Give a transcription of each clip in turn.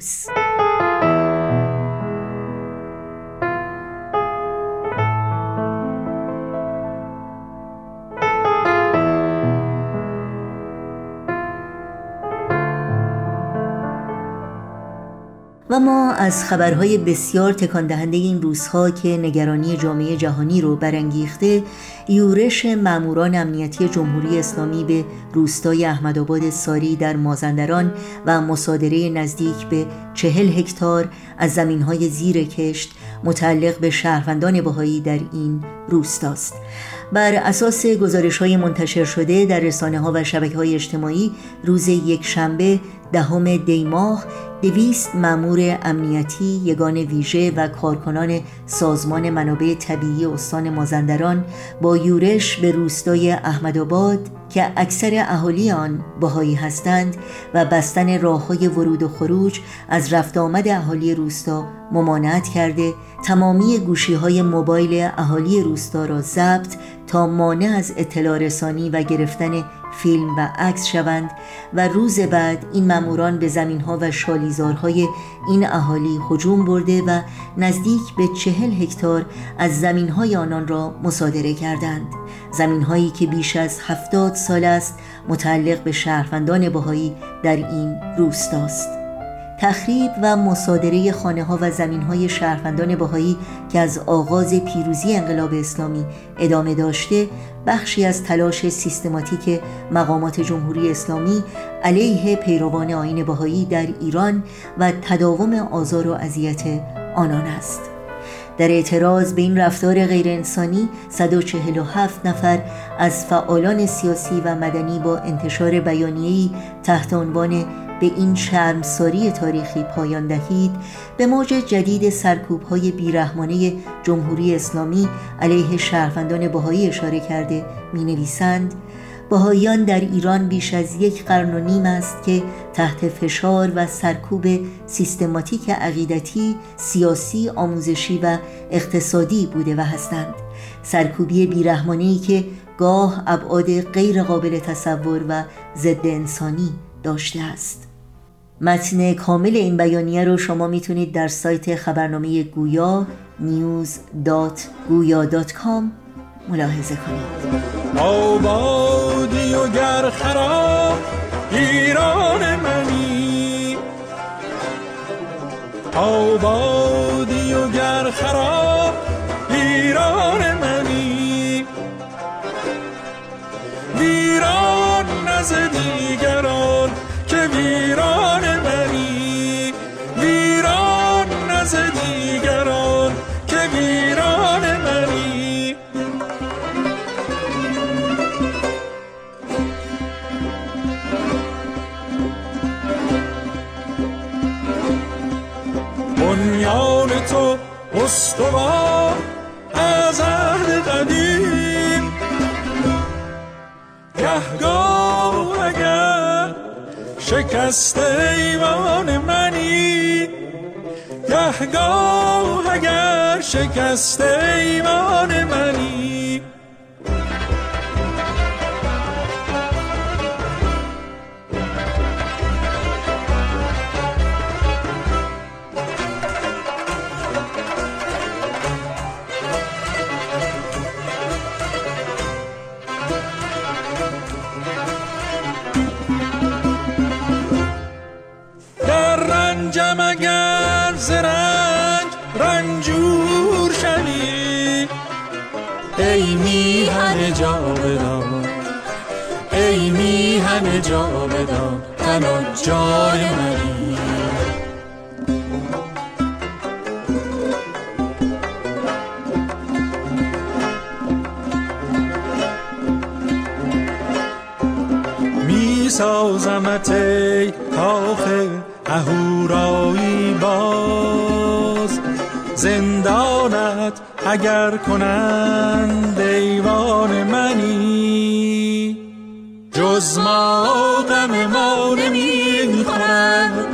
四。و ما از خبرهای بسیار تکان دهنده این روزها که نگرانی جامعه جهانی رو برانگیخته یورش ماموران امنیتی جمهوری اسلامی به روستای احمدآباد ساری در مازندران و مصادره نزدیک به چهل هکتار از زمینهای زیر کشت متعلق به شهروندان بهایی در این روستاست. بر اساس گزارش های منتشر شده در رسانه ها و شبکه های اجتماعی روز یک شنبه دهم دیماه دویست مامور امنیتی یگان ویژه و کارکنان سازمان منابع طبیعی استان مازندران با یورش به روستای احمدآباد که اکثر اهالی آن باهایی هستند و بستن راه های ورود و خروج از رفت آمد اهالی روستا ممانعت کرده تمامی گوشی های موبایل اهالی روستا را ضبط تا مانع از اطلاع رسانی و گرفتن فیلم و عکس شوند و روز بعد این ماموران به زمین ها و شالیزارهای این اهالی هجوم برده و نزدیک به چهل هکتار از زمین های آنان را مصادره کردند. زمین هایی که بیش از هفتاد سال است متعلق به شهروندان بهایی در این روستاست. تخریب و مصادره خانه ها و زمین های شهروندان بهایی که از آغاز پیروزی انقلاب اسلامی ادامه داشته بخشی از تلاش سیستماتیک مقامات جمهوری اسلامی علیه پیروان آین بهایی در ایران و تداوم آزار و اذیت آنان است. در اعتراض به این رفتار غیرانسانی 147 نفر از فعالان سیاسی و مدنی با انتشار بیانیه‌ای تحت عنوان به این شرمساری تاریخی پایان دهید به موج جدید سرکوب های بیرحمانه جمهوری اسلامی علیه شهروندان بهایی اشاره کرده می نویسند بهاییان در ایران بیش از یک قرن و نیم است که تحت فشار و سرکوب سیستماتیک عقیدتی، سیاسی، آموزشی و اقتصادی بوده و هستند. سرکوبی بیرحمانهی که گاه ابعاد غیر قابل تصور و ضد انسانی داشته است. متن کامل این بیانیه رو شما می‌تونید در سایت خبرنامه گویا news.guya.com ملاحظه کنید. آبادی و گر خراب ایران منی. آبادی و گر خراب ایران منی. ویران نز بنیان تو استوار از عهد قدیم. گهگاه اگر شکست ایوان منی. گهگاه اگر شکست ایوان منی. رنجور شوی ای میهن جاودان ای میهن جاودان تنها جای منی. سازمت ای کاخ اهورایی باز. زندانت اگر کنند ایوان منی. جز ما غم ما نمی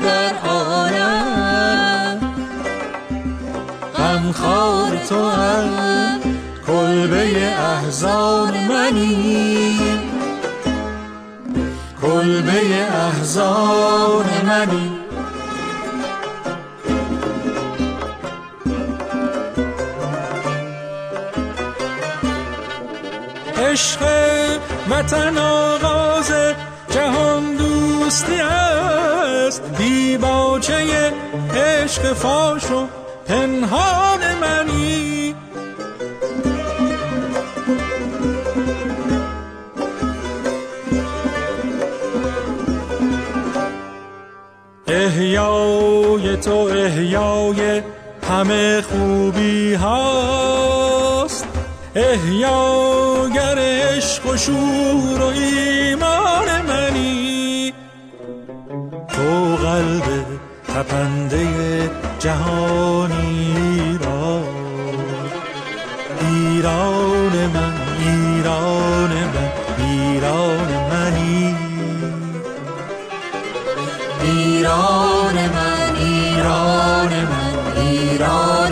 در عالم غمخوار تو هم کلبه احزان منی. کلبه احزان منی. عشق وطن آغاز جهان دوستی است. دیباچه عشق فاش و پنهان منی. احیای تو احیای همه خوبی هاست احیاگر عشق و شور و ایمان منی تو قلب تپنده جهانی را. ایران من ایران من ایران منی. ایران من ایران من ایران